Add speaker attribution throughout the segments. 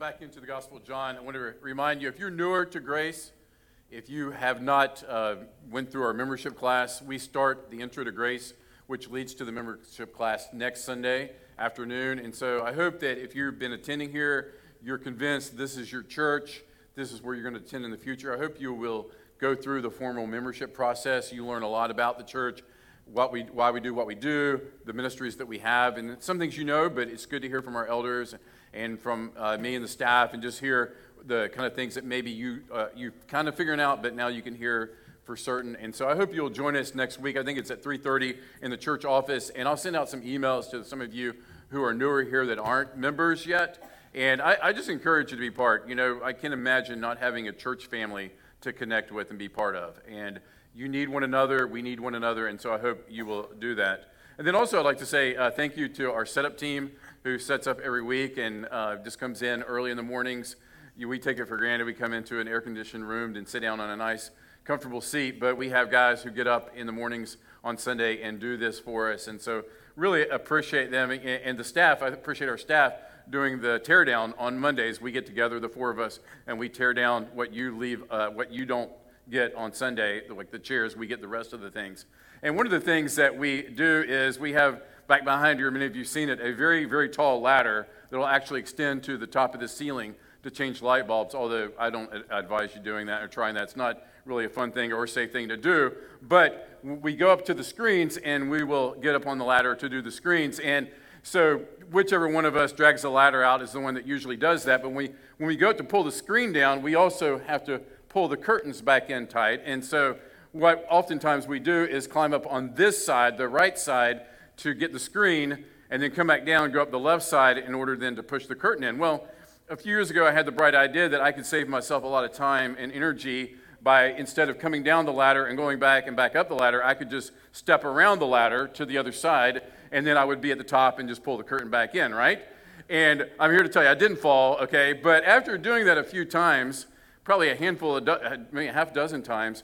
Speaker 1: back into the Gospel of John, I want to remind you if you're newer to grace, if you have not uh, went through our membership class, we start the Intro to Grace, which leads to the membership class next Sunday afternoon. And so I hope that if you've been attending here, you're convinced this is your church, this is where you're going to attend in the future. I hope you will go through the formal membership process. You learn a lot about the church, what we, why we do what we do, the ministries that we have, and some things you know, but it's good to hear from our elders and from uh, me and the staff and just hear the kind of things that maybe you, uh, you kind of figuring out, but now you can hear for certain. And so I hope you'll join us next week. I think it's at 3.30 in the church office, and I'll send out some emails to some of you who are newer here that aren't members yet. And I, I just encourage you to be part. You know, I can imagine not having a church family to connect with and be part of. And you need one another, we need one another, and so I hope you will do that. And then also, I'd like to say uh, thank you to our setup team who sets up every week and uh, just comes in early in the mornings. You, we take it for granted. We come into an air conditioned room and sit down on a nice, comfortable seat, but we have guys who get up in the mornings on Sunday and do this for us. And so, really appreciate them and the staff. I appreciate our staff doing the teardown on Mondays. We get together, the four of us, and we tear down what you leave, uh, what you don't get on Sunday, like the chairs. We get the rest of the things. And one of the things that we do is we have back behind here, many of you have seen it, a very, very tall ladder that will actually extend to the top of the ceiling to change light bulbs, although I don't advise you doing that or trying that. It's not really a fun thing or a safe thing to do. But we go up to the screens and we will get up on the ladder to do the screens. And so whichever one of us drags the ladder out is the one that usually does that. But when we, when we go to pull the screen down, we also have to pull the curtains back in tight. And so what oftentimes we do is climb up on this side, the right side, to get the screen and then come back down and go up the left side in order then to push the curtain in. Well, a few years ago, I had the bright idea that I could save myself a lot of time and energy by instead of coming down the ladder and going back and back up the ladder, I could just step around the ladder to the other side, and then I would be at the top and just pull the curtain back in, right? And I'm here to tell you, I didn't fall, okay? But after doing that a few times, probably a handful of, do- uh, maybe a half dozen times,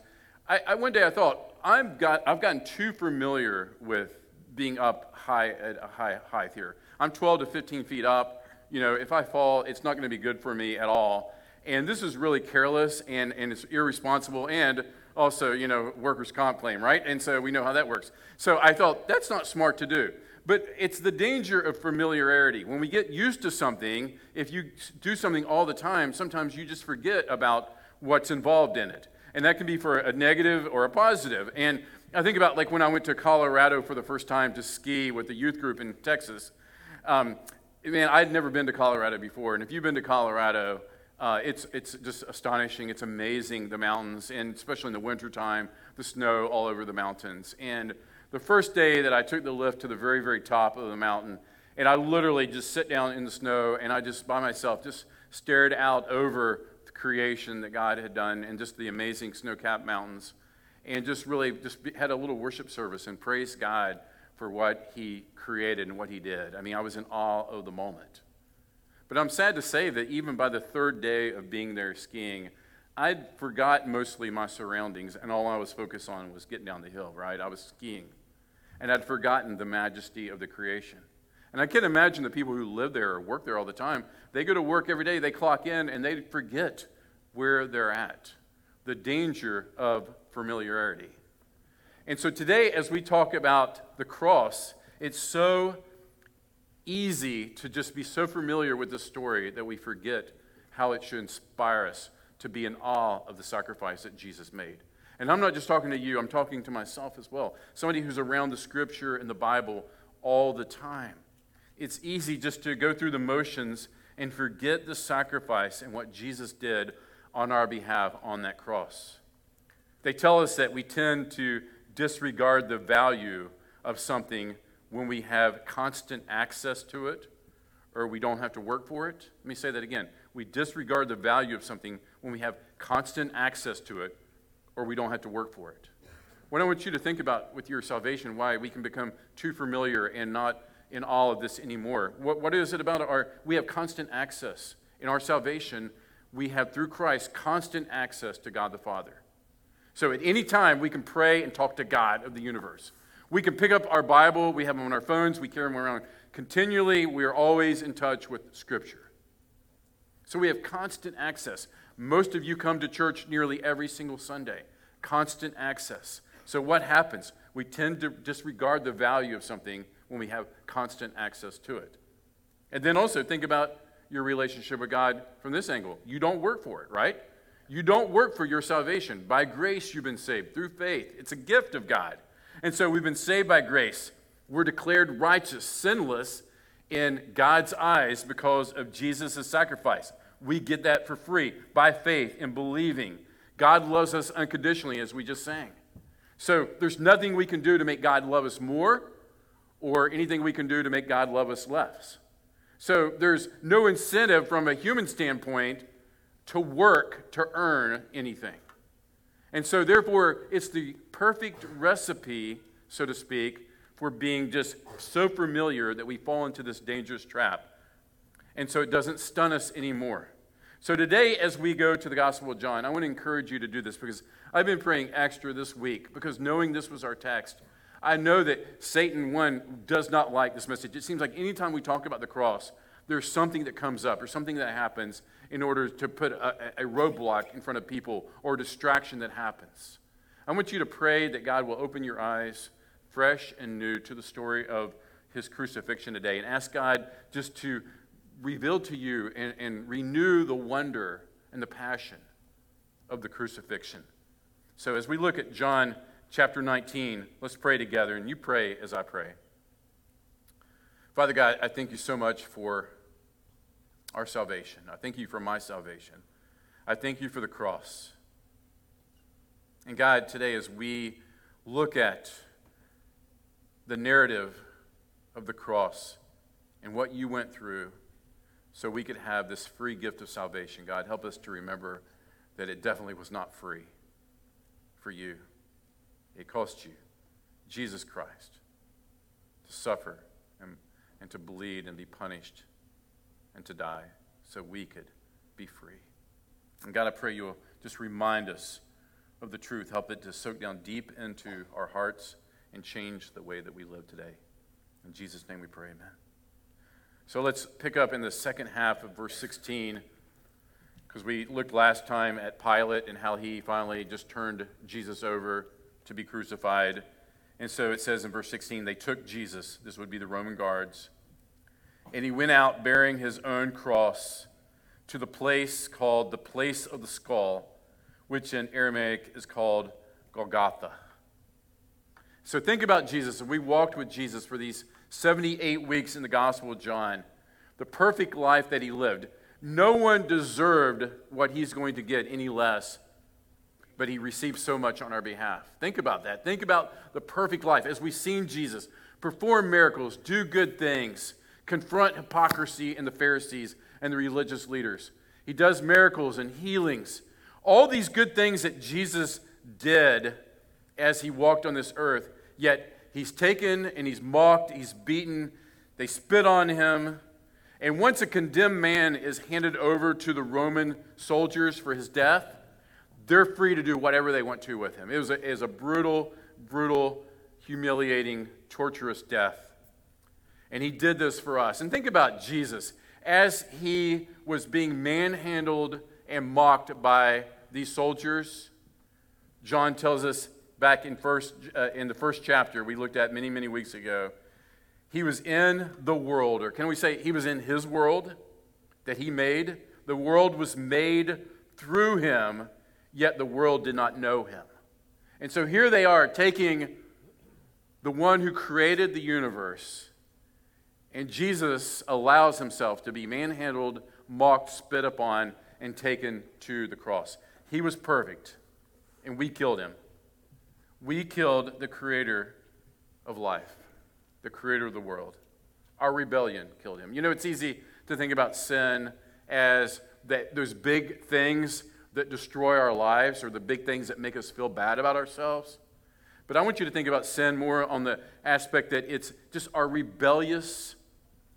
Speaker 1: I, I, one day I thought, I've, got, I've gotten too familiar with being up high at a high height here. I'm 12 to 15 feet up. You know, if I fall, it's not going to be good for me at all. And this is really careless and, and it's irresponsible and also, you know, workers' comp claim, right? And so we know how that works. So I thought that's not smart to do. But it's the danger of familiarity. When we get used to something, if you do something all the time, sometimes you just forget about what's involved in it. And that can be for a negative or a positive. And I think about like when I went to Colorado for the first time to ski with the youth group in Texas. Um, man, I'd never been to Colorado before. And if you've been to Colorado, uh, it's, it's just astonishing. It's amazing, the mountains, and especially in the wintertime, the snow all over the mountains. And the first day that I took the lift to the very, very top of the mountain, and I literally just sit down in the snow and I just by myself just stared out over the creation that God had done and just the amazing snow capped mountains and just really just had a little worship service and praised God for what he created and what he did. I mean, I was in awe of the moment. But I'm sad to say that even by the third day of being there skiing, I'd forgot mostly my surroundings, and all I was focused on was getting down the hill, right? I was skiing. And I'd forgotten the majesty of the creation. And I can't imagine the people who live there or work there all the time, they go to work every day, they clock in, and they forget where they're at. The danger of familiarity. And so today, as we talk about the cross, it's so easy to just be so familiar with the story that we forget how it should inspire us to be in awe of the sacrifice that Jesus made. And I'm not just talking to you, I'm talking to myself as well. Somebody who's around the scripture and the Bible all the time. It's easy just to go through the motions and forget the sacrifice and what Jesus did on our behalf on that cross. They tell us that we tend to disregard the value of something when we have constant access to it or we don't have to work for it. Let me say that again. We disregard the value of something when we have constant access to it or we don't have to work for it. What I want you to think about with your salvation, why we can become too familiar and not in all of this anymore. What, what is it about our, we have constant access. In our salvation, we have through Christ constant access to God the Father. So at any time, we can pray and talk to God of the universe. We can pick up our Bible, we have them on our phones, we carry them around continually. We are always in touch with Scripture. So we have constant access. Most of you come to church nearly every single Sunday. Constant access. So what happens? We tend to disregard the value of something when we have constant access to it. And then also think about your relationship with God from this angle. You don't work for it, right? You don't work for your salvation. By grace, you've been saved through faith. It's a gift of God. And so we've been saved by grace. We're declared righteous, sinless in God's eyes because of Jesus' sacrifice. We get that for free by faith and believing. God loves us unconditionally, as we just sang. So there's nothing we can do to make God love us more or anything we can do to make God love us less. So there's no incentive from a human standpoint to work to earn anything. And so, therefore, it's the perfect recipe, so to speak, for being just so familiar that we fall into this dangerous trap. And so it doesn't stun us anymore. So today, as we go to the Gospel of John, I want to encourage you to do this because I've been praying extra this week because knowing this was our text, I know that Satan, one, does not like this message. It seems like anytime we talk about the cross, there's something that comes up or something that happens in order to put a, a roadblock in front of people or distraction that happens. I want you to pray that God will open your eyes fresh and new to the story of his crucifixion today and ask God just to reveal to you and, and renew the wonder and the passion of the crucifixion. So, as we look at John chapter 19, let's pray together, and you pray as I pray. Father God, I thank you so much for our salvation. I thank you for my salvation. I thank you for the cross. And God, today, as we look at the narrative of the cross and what you went through so we could have this free gift of salvation, God, help us to remember that it definitely was not free for you. It cost you, Jesus Christ, to suffer and, and to bleed and be punished and to die so we could be free. And God, I pray you'll just remind us of the truth. Help it to soak down deep into our hearts and change the way that we live today. In Jesus' name we pray, amen. So let's pick up in the second half of verse 16 because we looked last time at Pilate and how he finally just turned Jesus over to be crucified. And so it says in verse 16, they took Jesus, this would be the Roman guards, and he went out bearing his own cross to the place called the place of the skull, which in Aramaic is called Golgotha. So think about Jesus. We walked with Jesus for these 78 weeks in the Gospel of John, the perfect life that he lived. No one deserved what he's going to get any less, but he received so much on our behalf. Think about that. Think about the perfect life as we've seen Jesus perform miracles, do good things confront hypocrisy in the Pharisees and the religious leaders. He does miracles and healings. All these good things that Jesus did as he walked on this earth, yet he's taken and he's mocked, he's beaten, they spit on him. And once a condemned man is handed over to the Roman soldiers for his death, they're free to do whatever they want to with him. It was a, it was a brutal, brutal, humiliating, torturous death. And he did this for us. And think about Jesus as he was being manhandled and mocked by these soldiers. John tells us back in, first, uh, in the first chapter we looked at many, many weeks ago, he was in the world, or can we say he was in his world that he made? The world was made through him, yet the world did not know him. And so here they are taking the one who created the universe and Jesus allows himself to be manhandled, mocked, spit upon, and taken to the cross. He was perfect, and we killed him. We killed the creator of life, the creator of the world. Our rebellion killed him. You know, it's easy to think about sin as that those big things that destroy our lives or the big things that make us feel bad about ourselves. But I want you to think about sin more on the aspect that it's just our rebellious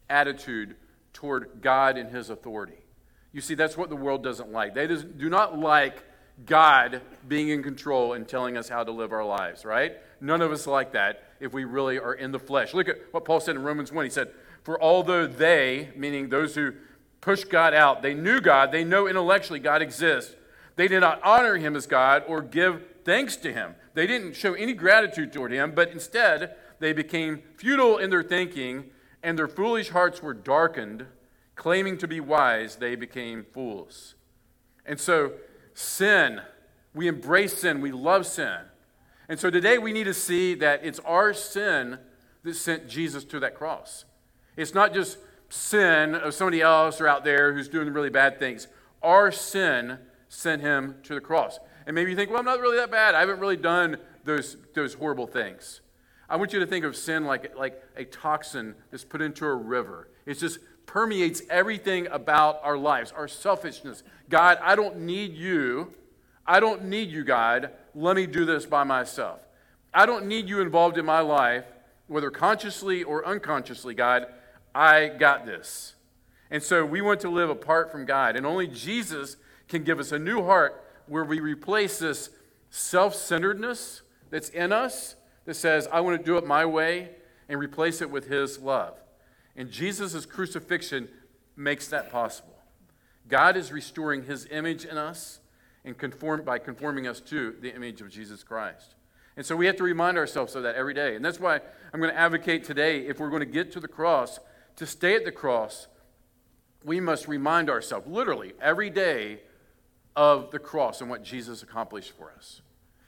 Speaker 1: attitude toward God and His authority. You see, that's what the world doesn't like. They do not like God being in control and telling us how to live our lives, right? None of us like that if we really are in the flesh. Look at what Paul said in Romans 1. He said, For although they, meaning those who push God out. They knew God, they know intellectually God exists. They did not honor him as God or give thanks to him. They didn't show any gratitude toward him, but instead they became futile in their thinking and their foolish hearts were darkened. Claiming to be wise, they became fools. And so, sin, we embrace sin, we love sin. And so today we need to see that it's our sin that sent Jesus to that cross. It's not just sin of somebody else or out there who's doing really bad things. Our sin sent him to the cross. And maybe you think, well, I'm not really that bad. I haven't really done those, those horrible things. I want you to think of sin like, like a toxin that's put into a river. It's just permeates everything about our lives, our selfishness. God, I don't need you. I don't need you, God. Let me do this by myself. I don't need you involved in my life, whether consciously or unconsciously, God. I got this. And so we want to live apart from God. And only Jesus can give us a new heart where we replace this self centeredness that's in us that says, I want to do it my way, and replace it with His love. And Jesus' crucifixion makes that possible. God is restoring His image in us and conform, by conforming us to the image of Jesus Christ. And so we have to remind ourselves of that every day. And that's why I'm going to advocate today, if we're going to get to the cross, to stay at the cross, we must remind ourselves, literally, every day, of the cross and what Jesus accomplished for us.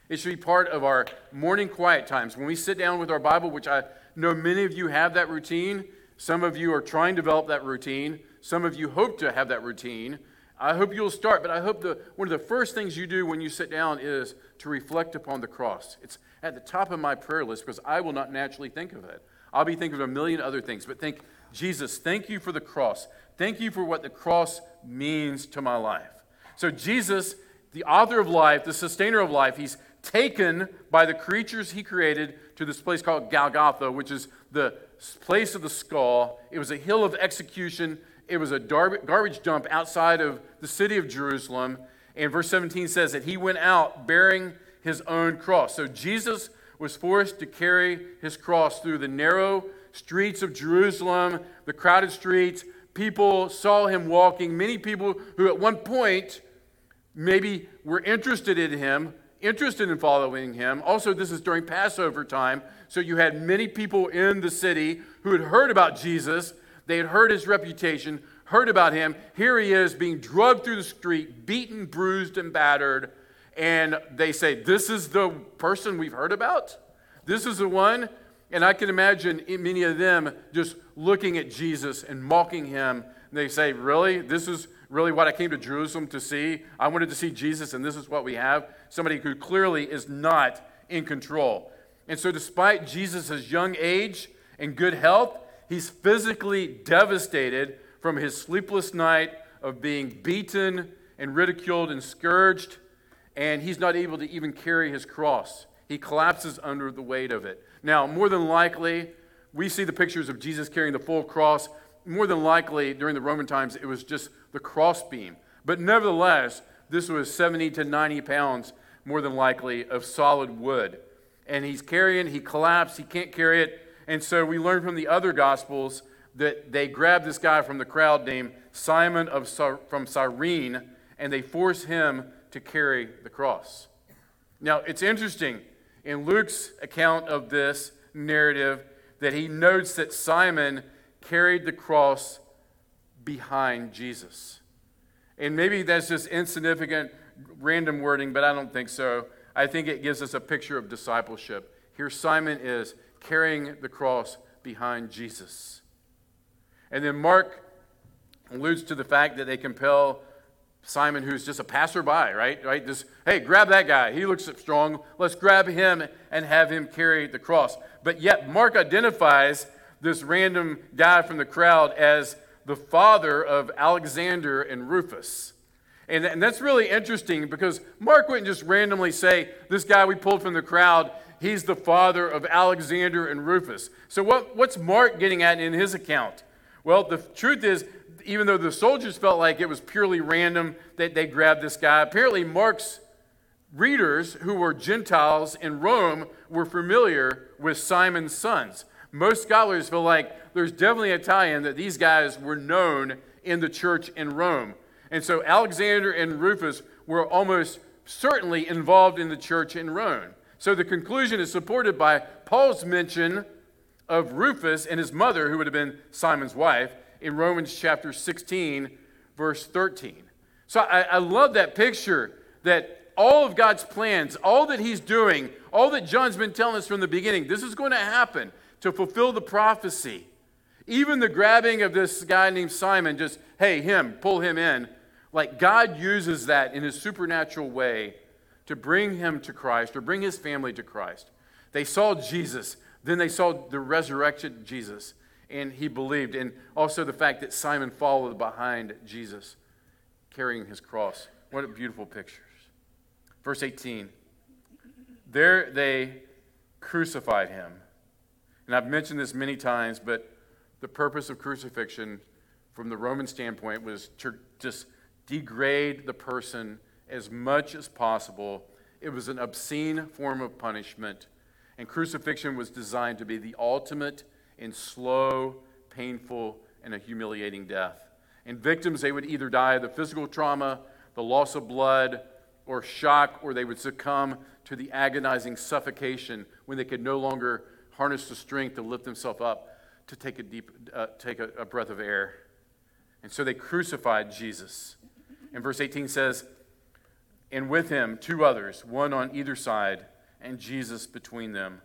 Speaker 1: It should be part of our morning quiet times. When we sit down with our Bible, which I know many of you have that routine, some of you are trying to develop that routine, some of you hope to have that routine. I hope you'll start, but I hope the, one of the first things you do when you sit down is to reflect upon the cross. It's at the top of my prayer list because I will not naturally think of it. I'll be thinking of a million other things, but think, Jesus, thank you for the cross. Thank you for what the cross means to my life. So, Jesus, the author of life, the sustainer of life, he's taken by the creatures he created to this place called Golgotha, which is the place of the skull. It was a hill of execution, it was a garbage dump outside of the city of Jerusalem. And verse 17 says that he went out bearing his own cross. So, Jesus was forced to carry his cross through the narrow streets of Jerusalem, the crowded streets. People saw him walking. Many people who at one point maybe were interested in him, interested in following him. Also, this is during Passover time. So you had many people in the city who had heard about Jesus. They had heard his reputation, heard about him. Here he is being drugged through the street, beaten, bruised, and battered. And they say, This is the person we've heard about? This is the one and I can imagine many of them just looking at Jesus and mocking him. And they say, Really? This is really what I came to Jerusalem to see? I wanted to see Jesus, and this is what we have? Somebody who clearly is not in control. And so, despite Jesus' young age and good health, he's physically devastated from his sleepless night of being beaten and ridiculed and scourged, and he's not able to even carry his cross. He collapses under the weight of it. Now, more than likely, we see the pictures of Jesus carrying the full cross. More than likely, during the Roman times, it was just the crossbeam. But nevertheless, this was 70 to 90 pounds, more than likely, of solid wood. And he's carrying, he collapsed, he can't carry it. And so we learn from the other gospels that they grab this guy from the crowd named Simon of from Cyrene, and they force him to carry the cross. Now, it's interesting in Luke's account of this narrative that he notes that Simon carried the cross behind Jesus. And maybe that's just insignificant, random wording, but I don't think so. I think it gives us a picture of discipleship. Here, Simon is carrying the cross behind Jesus. And then Mark alludes to the fact that they compel Simon, who's just a passerby, right? Right? Just, hey, grab that guy. He looks strong. Let's grab him and have him carry the cross. But yet, Mark identifies this random guy from the crowd as the father of Alexander and Rufus. And, and that's really interesting because Mark wouldn't just randomly say, This guy we pulled from the crowd, he's the father of Alexander and Rufus. So, what, what's Mark getting at in his account? Well, the truth is, even though the soldiers felt like it was purely random that they grabbed this guy, apparently Mark's readers, who were Gentiles in Rome, were familiar with Simon's sons. Most scholars feel like there's definitely a tie in that these guys were known in the church in Rome. And so Alexander and Rufus were almost certainly involved in the church in Rome. So the conclusion is supported by Paul's mention of Rufus and his mother, who would have been Simon's wife, in Romans chapter 16, verse 13. So I, I love that picture that all of God's plans, all that He's doing, all that John's been telling us from the beginning, this is going to happen to fulfill the prophecy. Even the grabbing of this guy named Simon, just, hey, him, pull him in, like God uses that in His supernatural way to bring him to Christ or bring his family to Christ. They saw Jesus, then they saw the resurrected Jesus, and he believed. And also the fact that Simon followed behind Jesus carrying his cross. What a beautiful pictures. Verse 18. There they crucified him. And I've mentioned this many times, but the purpose of crucifixion from the Roman standpoint was to just degrade the person as much as possible. It was an obscene form of punishment, and crucifixion was designed to be the ultimate in slow, painful, and a humiliating death. And victims, they would either die of the physical trauma, the loss of blood, or shock, or they would succumb to the agonizing suffocation when they could no longer harness the strength to lift themselves up to take a deep, uh, take a, a breath of air. And so they crucified Jesus. And verse 18 says, and with him two others, one on either side, and Jesus between them.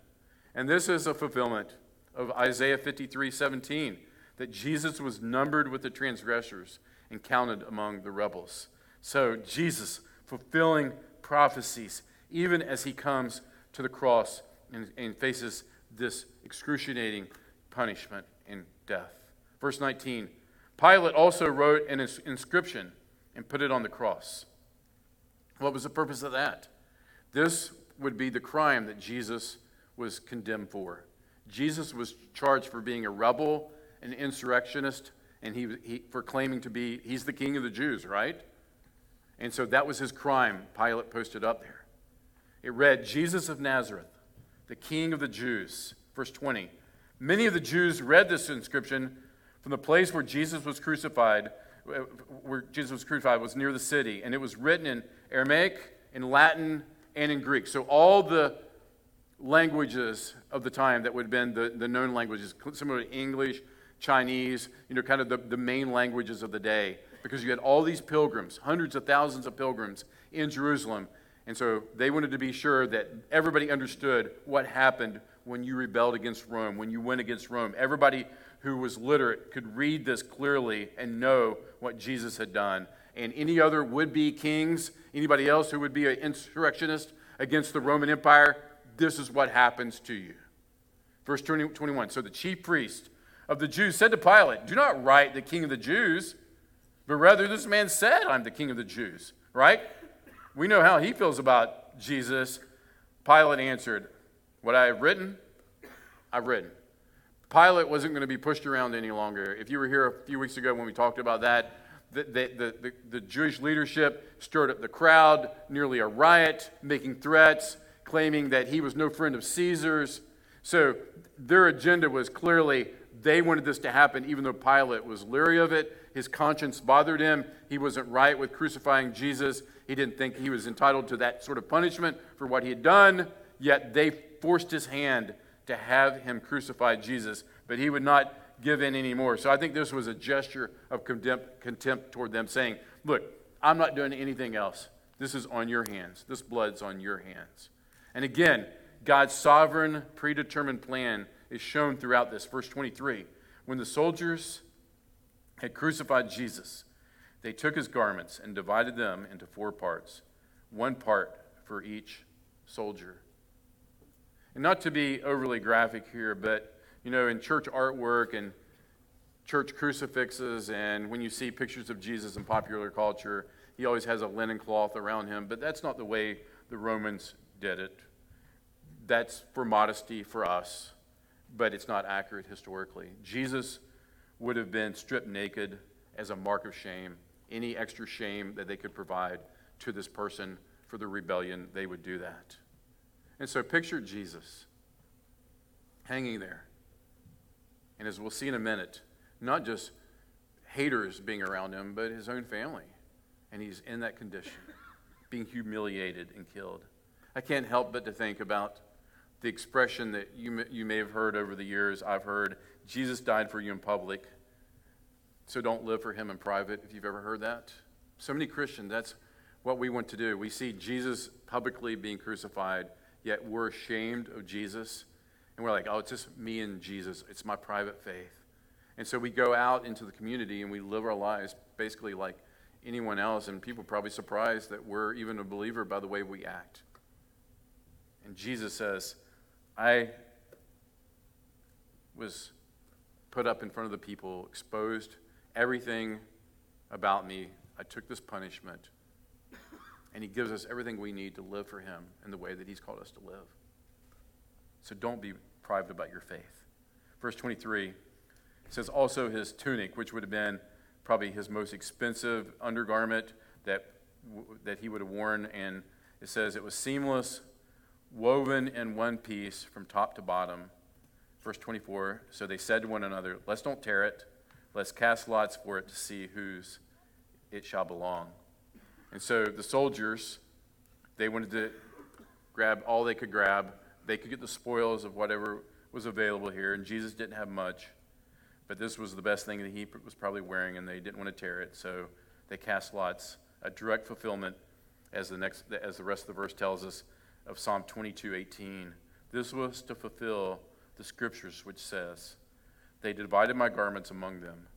Speaker 1: And this is a fulfillment of Isaiah 53 17, that Jesus was numbered with the transgressors and counted among the rebels. So, Jesus fulfilling prophecies, even as he comes to the cross and, and faces this excruciating punishment and death. Verse 19 Pilate also wrote an inscription and put it on the cross. What was the purpose of that? This would be the crime that Jesus was condemned for. Jesus was charged for being a rebel, an insurrectionist, and he, he, for claiming to be, he's the king of the Jews, right? And so that was his crime. Pilate posted up there. It read, Jesus of Nazareth, the king of the Jews. Verse 20. Many of the Jews read this inscription from the place where Jesus was crucified, where Jesus was crucified was near the city, and it was written in Aramaic, in Latin, and in Greek. So all the languages of the time that would have been the, the known languages, similar to English, Chinese, you know, kind of the, the main languages of the day, because you had all these pilgrims, hundreds of thousands of pilgrims in Jerusalem. And so they wanted to be sure that everybody understood what happened when you rebelled against Rome, when you went against Rome. Everybody who was literate could read this clearly and know what Jesus had done and any other would be kings, anybody else who would be an insurrectionist against the Roman Empire, this is what happens to you. Verse 20, 21 So the chief priest of the Jews said to Pilate, Do not write the king of the Jews, but rather this man said, I'm the king of the Jews, right? We know how he feels about Jesus. Pilate answered, What I have written, I've written. Pilate wasn't going to be pushed around any longer. If you were here a few weeks ago when we talked about that, the, the, the, the, Jewish leadership stirred up the crowd, nearly a riot, making threats, claiming that he was no friend of Caesar's. So their agenda was clearly they wanted this to happen, even though Pilate was leery of it. His conscience bothered him. He wasn't right with crucifying Jesus. He didn't think he was entitled to that sort of punishment for what he had done, yet they forced his hand to have him crucify Jesus. But he would not give in anymore. So I think this was a gesture of contempt, contempt toward them, saying, Look, I'm not doing anything else. This is on your hands. This blood's on your hands. And again, God's sovereign, predetermined plan is shown throughout this. Verse 23 When the soldiers had crucified Jesus, they took his garments and divided them into four parts, one part for each soldier. And not to be overly graphic here, but you know, in church artwork and church crucifixes, and when you see pictures of Jesus in popular culture, he always has a linen cloth around him. But that's not the way the Romans did it. That's for modesty for us, but it's not accurate historically. Jesus would have been stripped naked as a mark of shame. Any extra shame that they could provide to this person for the rebellion, they would do that. And so picture Jesus hanging there And as we'll see in a minute, not just haters being around him, but his own family. And he's in that condition, being humiliated and killed. I can't help but to think about the expression that you, you may have heard over the years. I've heard, Jesus died for you in public, so don't live for him in private, if you've ever heard that. So many Christians, that's what we want to do. We see Jesus publicly being crucified, yet we're ashamed of Jesus. And we're like, oh, it's just me and Jesus. It's my private faith. And so we go out into the community and we live our lives basically like anyone else. And people probably surprised that we're even a believer by the way we act. And Jesus says, I was put up in front of the people, exposed everything about me. I took this punishment. And he gives us everything we need to live for him in the way that he's called us to live. So don't be private about your faith. Verse 23 says, Also his tunic, which would have been probably his most expensive undergarment that, that he would have worn. And it says it was seamless, woven in one piece from top to bottom. Verse 24 So they said to one another, Let's don't tear it. Let's cast lots for it to see whose it shall belong. And so the soldiers, they wanted to grab all they could grab. They could get the spoils of whatever was available here, and Jesus didn't have much. But this was the best thing that he was probably wearing, and they didn't want to tear it, so they cast lots. A direct fulfillment, as the next, as the rest of the verse tells us, of Psalm 22:18. This was to fulfill the scriptures, which says, "They divided my garments among them,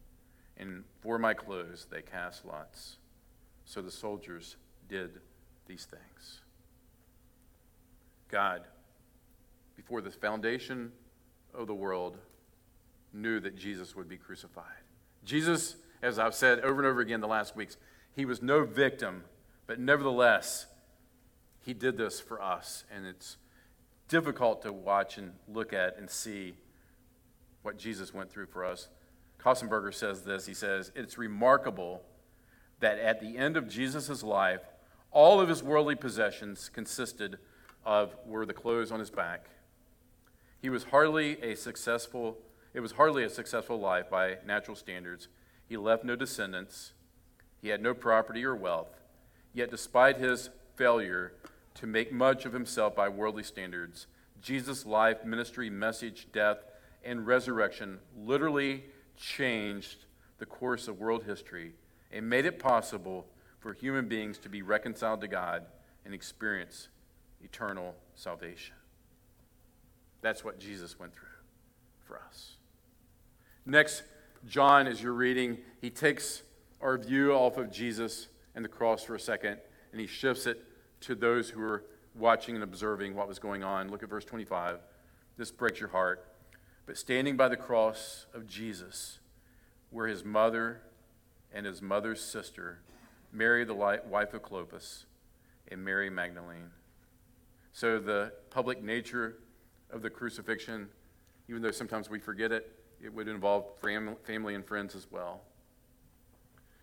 Speaker 1: and for my clothes they cast lots." So the soldiers did these things. God, before the foundation of the world, knew that Jesus would be crucified. Jesus, as I've said over and over again the last weeks, he was no victim, but nevertheless, he did this for us. And it's difficult to watch and look at and see what Jesus went through for us. Köstenberger says this he says, It's remarkable that at the end of Jesus' life, all of his worldly possessions consisted of were the clothes on his back. He was hardly a successful, it was hardly a successful life by natural standards. He left no descendants. He had no property or wealth. Yet, despite his failure to make much of himself by worldly standards, Jesus' life, ministry, message, death, and resurrection literally changed the course of world history and made it possible for human beings to be reconciled to God and experience eternal salvation. That's what Jesus went through for us. Next, John, as you're reading, he takes our view off of Jesus and the cross for a second and he shifts it to those who were watching and observing what was going on. Look at verse 25. This breaks your heart. But standing by the cross of Jesus were his mother and his mother's sister, Mary, the wife of Clopas, and Mary Magdalene. So, the public nature of the crucifixion, even though sometimes we forget it, it would involve family and friends as well.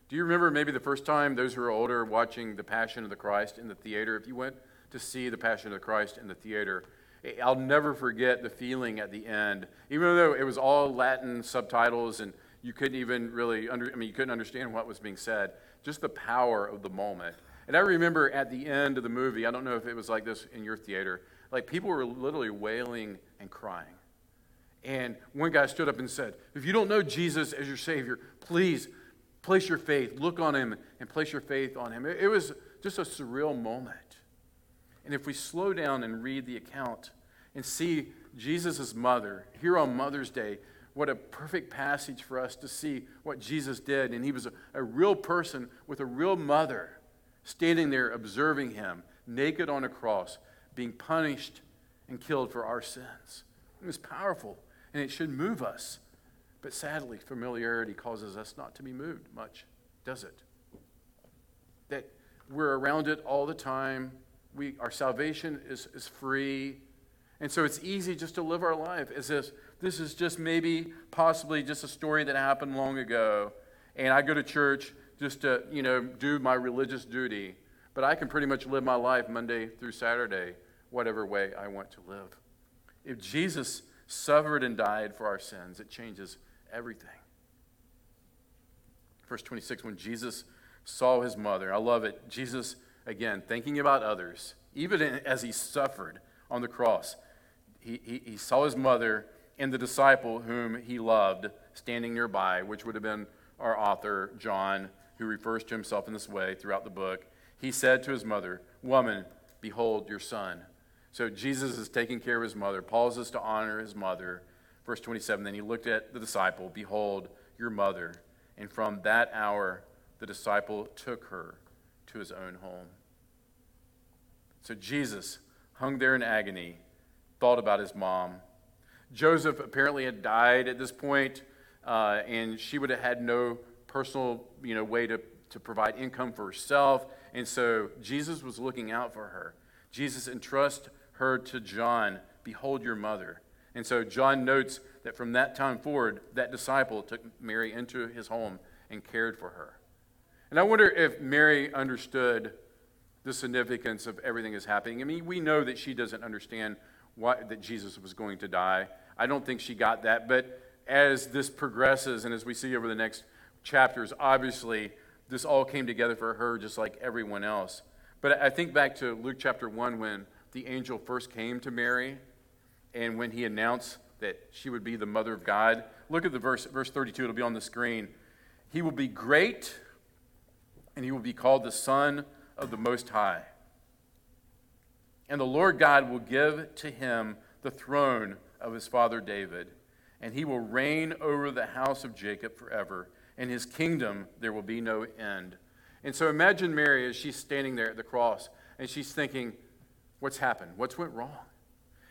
Speaker 1: Do you remember maybe the first time, those who are older, watching The Passion of the Christ in the theater? If you went to see The Passion of the Christ in the theater, eh, I'll never forget the feeling at the end, even though it was all Latin subtitles and you couldn't even really under, I mean, you couldn't understand what was being said. Just the power of the moment. And I remember at the end of the movie, I don't know if it was like this in your theater, like people were literally wailing and crying. And one guy stood up and said, If you don't know Jesus as your Savior, please place your faith, look on Him, and place your faith on Him. It was just a surreal moment. And if we slow down and read the account and see Jesus' mother here on Mother's Day, what a perfect passage for us to see what Jesus did. And he was a, a real person with a real mother standing there observing him, naked on a cross, being punished and killed for our sins. It was powerful, and it should move us. But sadly, familiarity causes us not to be moved much, does it? That we're around it all the time. We, our salvation is, is free. And so it's easy just to live our life as if this is just maybe, possibly just a story that happened long ago. And I go to church just to, you know, do my religious duty. But I can pretty much live my life Monday through Saturday, whatever way I want to live. If Jesus suffered and died for our sins, it changes everything. Verse 26, when Jesus saw his mother, I love it. Jesus, again, thinking about others, even as he suffered on the cross, he, he, he saw his mother and the disciple whom he loved standing nearby, which would have been our author, John, who refers to himself in this way throughout the book. He said to his mother, Woman, behold your son. So Jesus is taking care of his mother, pauses to honor his mother. Verse 27 Then he looked at the disciple, Behold your mother. And from that hour, the disciple took her to his own home. So Jesus hung there in agony, thought about his mom. Joseph apparently had died at this point, uh, and she would have had no personal you know, way to, to provide income for herself. And so Jesus was looking out for her. Jesus entrusts her to John Behold your mother. And so John notes that from that time forward, that disciple took Mary into his home and cared for her. And I wonder if Mary understood the significance of everything that's happening. I mean, we know that she doesn't understand why, that Jesus was going to die. I don't think she got that. But as this progresses and as we see over the next chapters, obviously, this all came together for her just like everyone else. But I think back to Luke chapter 1 when the angel first came to Mary and when he announced that she would be the mother of God. Look at the verse, verse 32, it'll be on the screen. He will be great and he will be called the Son of the Most High. And the Lord God will give to him the throne of his father David, and he will reign over the house of Jacob forever. and his kingdom there will be no end. And so imagine Mary as she's standing there at the cross and she's thinking, What's happened? What's went wrong?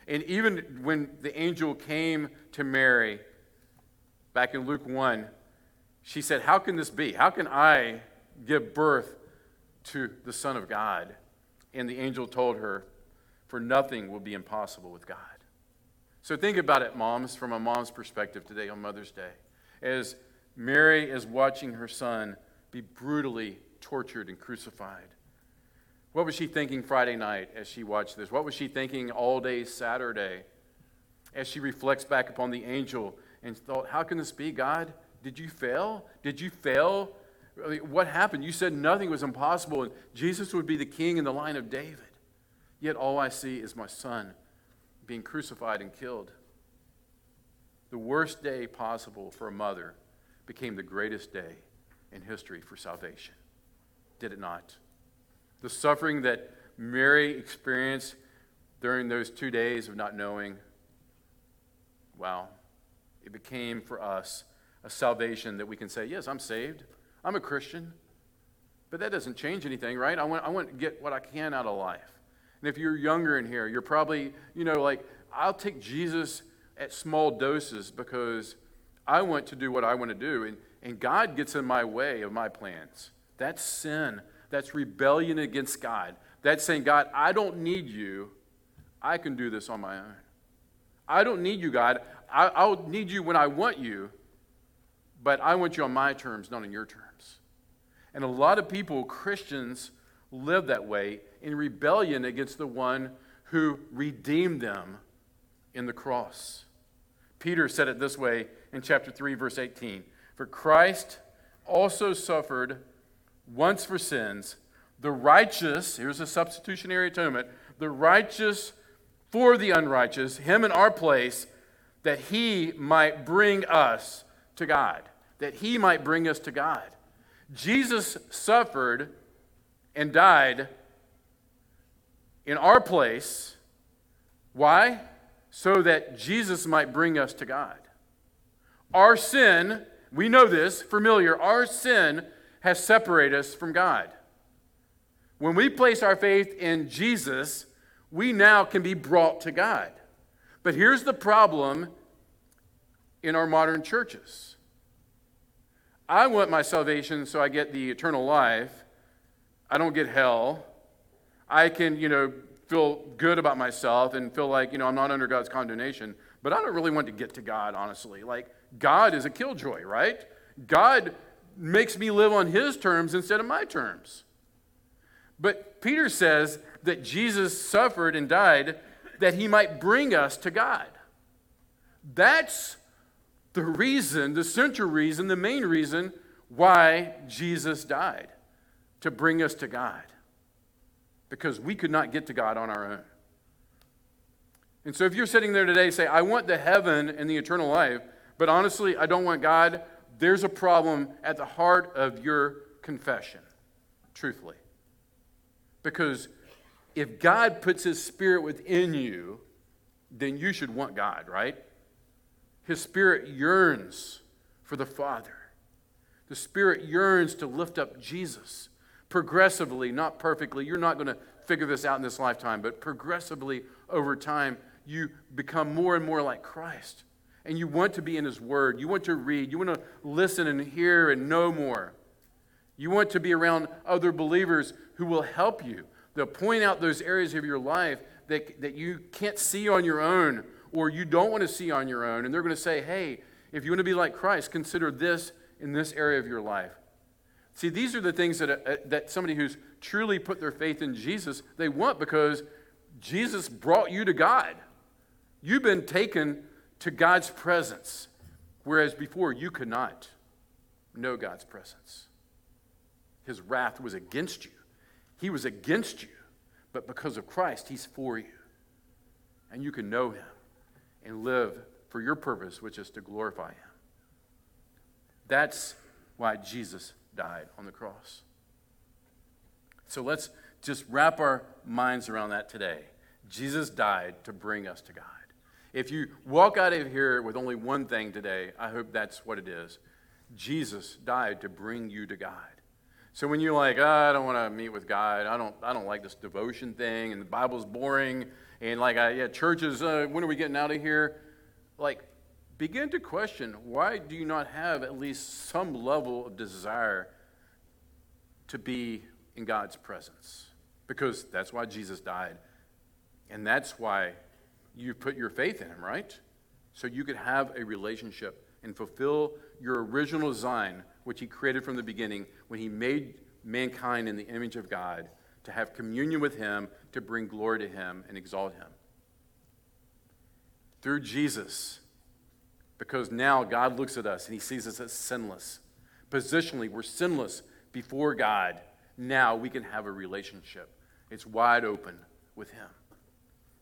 Speaker 1: And even when the angel came to Mary back in Luke 1, she said, How can this be? How can I give birth to the Son of God? And the angel told her, For nothing will be impossible with God. So think about it, moms, from a mom's perspective today on Mother's Day. As Mary is watching her son be brutally tortured and crucified. What was she thinking Friday night as she watched this? What was she thinking all day Saturday as she reflects back upon the angel and thought, How can this be, God? Did you fail? Did you fail? What happened? You said nothing was impossible and Jesus would be the king in the line of David. Yet all I see is my son being crucified and killed. The worst day possible for a mother became the greatest day in history for salvation. Did it not? The suffering that Mary experienced during those two days of not knowing, wow, it became for us a salvation that we can say, yes, I'm saved. I'm a Christian. But that doesn't change anything, right? I want, I want to get what I can out of life. And if you're younger in here, you're probably, you know, like, I'll take Jesus at small doses because I want to do what I want to do, and, and God gets in my way of my plans. That's sin. That's rebellion against God. That's saying, God, I don't need you. I can do this on my own. I don't need you, God. I, I'll need you when I want you, but I want you on my terms, not on your terms. And a lot of people, Christians, live that way in rebellion against the one who redeemed them in the cross. Peter said it this way in chapter 3, verse 18 For Christ also suffered once for sins, the righteous, here's a substitutionary atonement, the righteous for the unrighteous, him in our place, that he might bring us to God. That he might bring us to God. Jesus suffered and died in our place. Why? So that Jesus might bring us to God. Our sin, we know this, familiar, our sin has separated us from God. When we place our faith in Jesus, we now can be brought to God. But here's the problem in our modern churches I want my salvation so I get the eternal life. I don't get hell. I can, you know, feel good about myself and feel like, you know, I'm not under God's condemnation. But I don't really want to get to God, honestly. Like, God is a killjoy, right? God makes me live on his terms instead of my terms. But Peter says that Jesus suffered and died that he might bring us to God. That's the reason, the central reason, the main reason why Jesus died to bring us to God. Because we could not get to God on our own. And so if you're sitting there today say, I want the heaven and the eternal life, but honestly, I don't want God, there's a problem at the heart of your confession, truthfully. Because if God puts his spirit within you, then you should want God, right? His spirit yearns for the Father. The spirit yearns to lift up Jesus progressively, not perfectly. You're not going to figure this out in this lifetime, but progressively over time, you become more and more like Christ. And you want to be in His Word. You want to read. You want to listen and hear and know more. You want to be around other believers who will help you. They'll point out those areas of your life that, that you can't see on your own or you don't want to see on your own. And they're going to say, hey, if you want to be like Christ, consider this in this area of your life. See, these are the things that, uh, that somebody who's truly put their faith in Jesus, they want because Jesus brought you to God. You've been taken to God's presence, whereas before you could not know God's presence. His wrath was against you. He was against you, but because of Christ, He's for you. And you can know Him and live for your purpose, which is to glorify Him. That's why Jesus died on the cross. So let's just wrap our minds around that today. Jesus died to bring us to God. If you walk out of here with only one thing today, I hope that's what it is. Jesus died to bring you to God. So when you're like, oh, I don't want to meet with God, I don't, I don't like this devotion thing, and the Bible's boring, and like, I, yeah, churches, uh, when are we getting out of here? Like, begin to question why do you not have at least some level of desire to be in God's presence? Because that's why Jesus died. And that's why you put your faith in him, right? So you could have a relationship and fulfill your original design, which he created from the beginning when he made mankind in the image of God to have communion with him, to bring glory to him and exalt him. Through Jesus, because now God looks at us and he sees us as sinless. Positionally, we're sinless before God. Now we can have a relationship. It's wide open with him.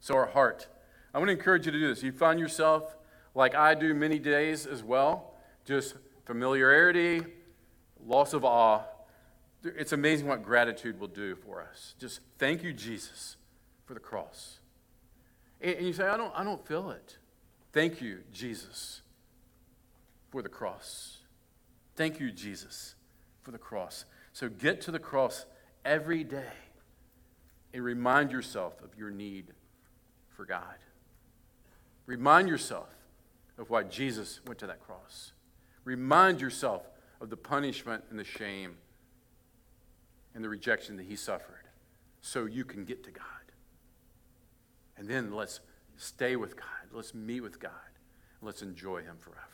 Speaker 1: So, our heart. I want to encourage you to do this. You find yourself, like I do many days as well, just familiarity, loss of awe. It's amazing what gratitude will do for us. Just thank you, Jesus, for the cross. And you say, I don't, I don't feel it. Thank you, Jesus, for the cross. Thank you, Jesus, for the cross. So get to the cross every day and remind yourself of your need for God. Remind yourself of why Jesus went to that cross. Remind yourself of the punishment and the shame and the rejection that he suffered so you can get to God. And then let's stay with God. Let's meet with God. Let's enjoy him forever.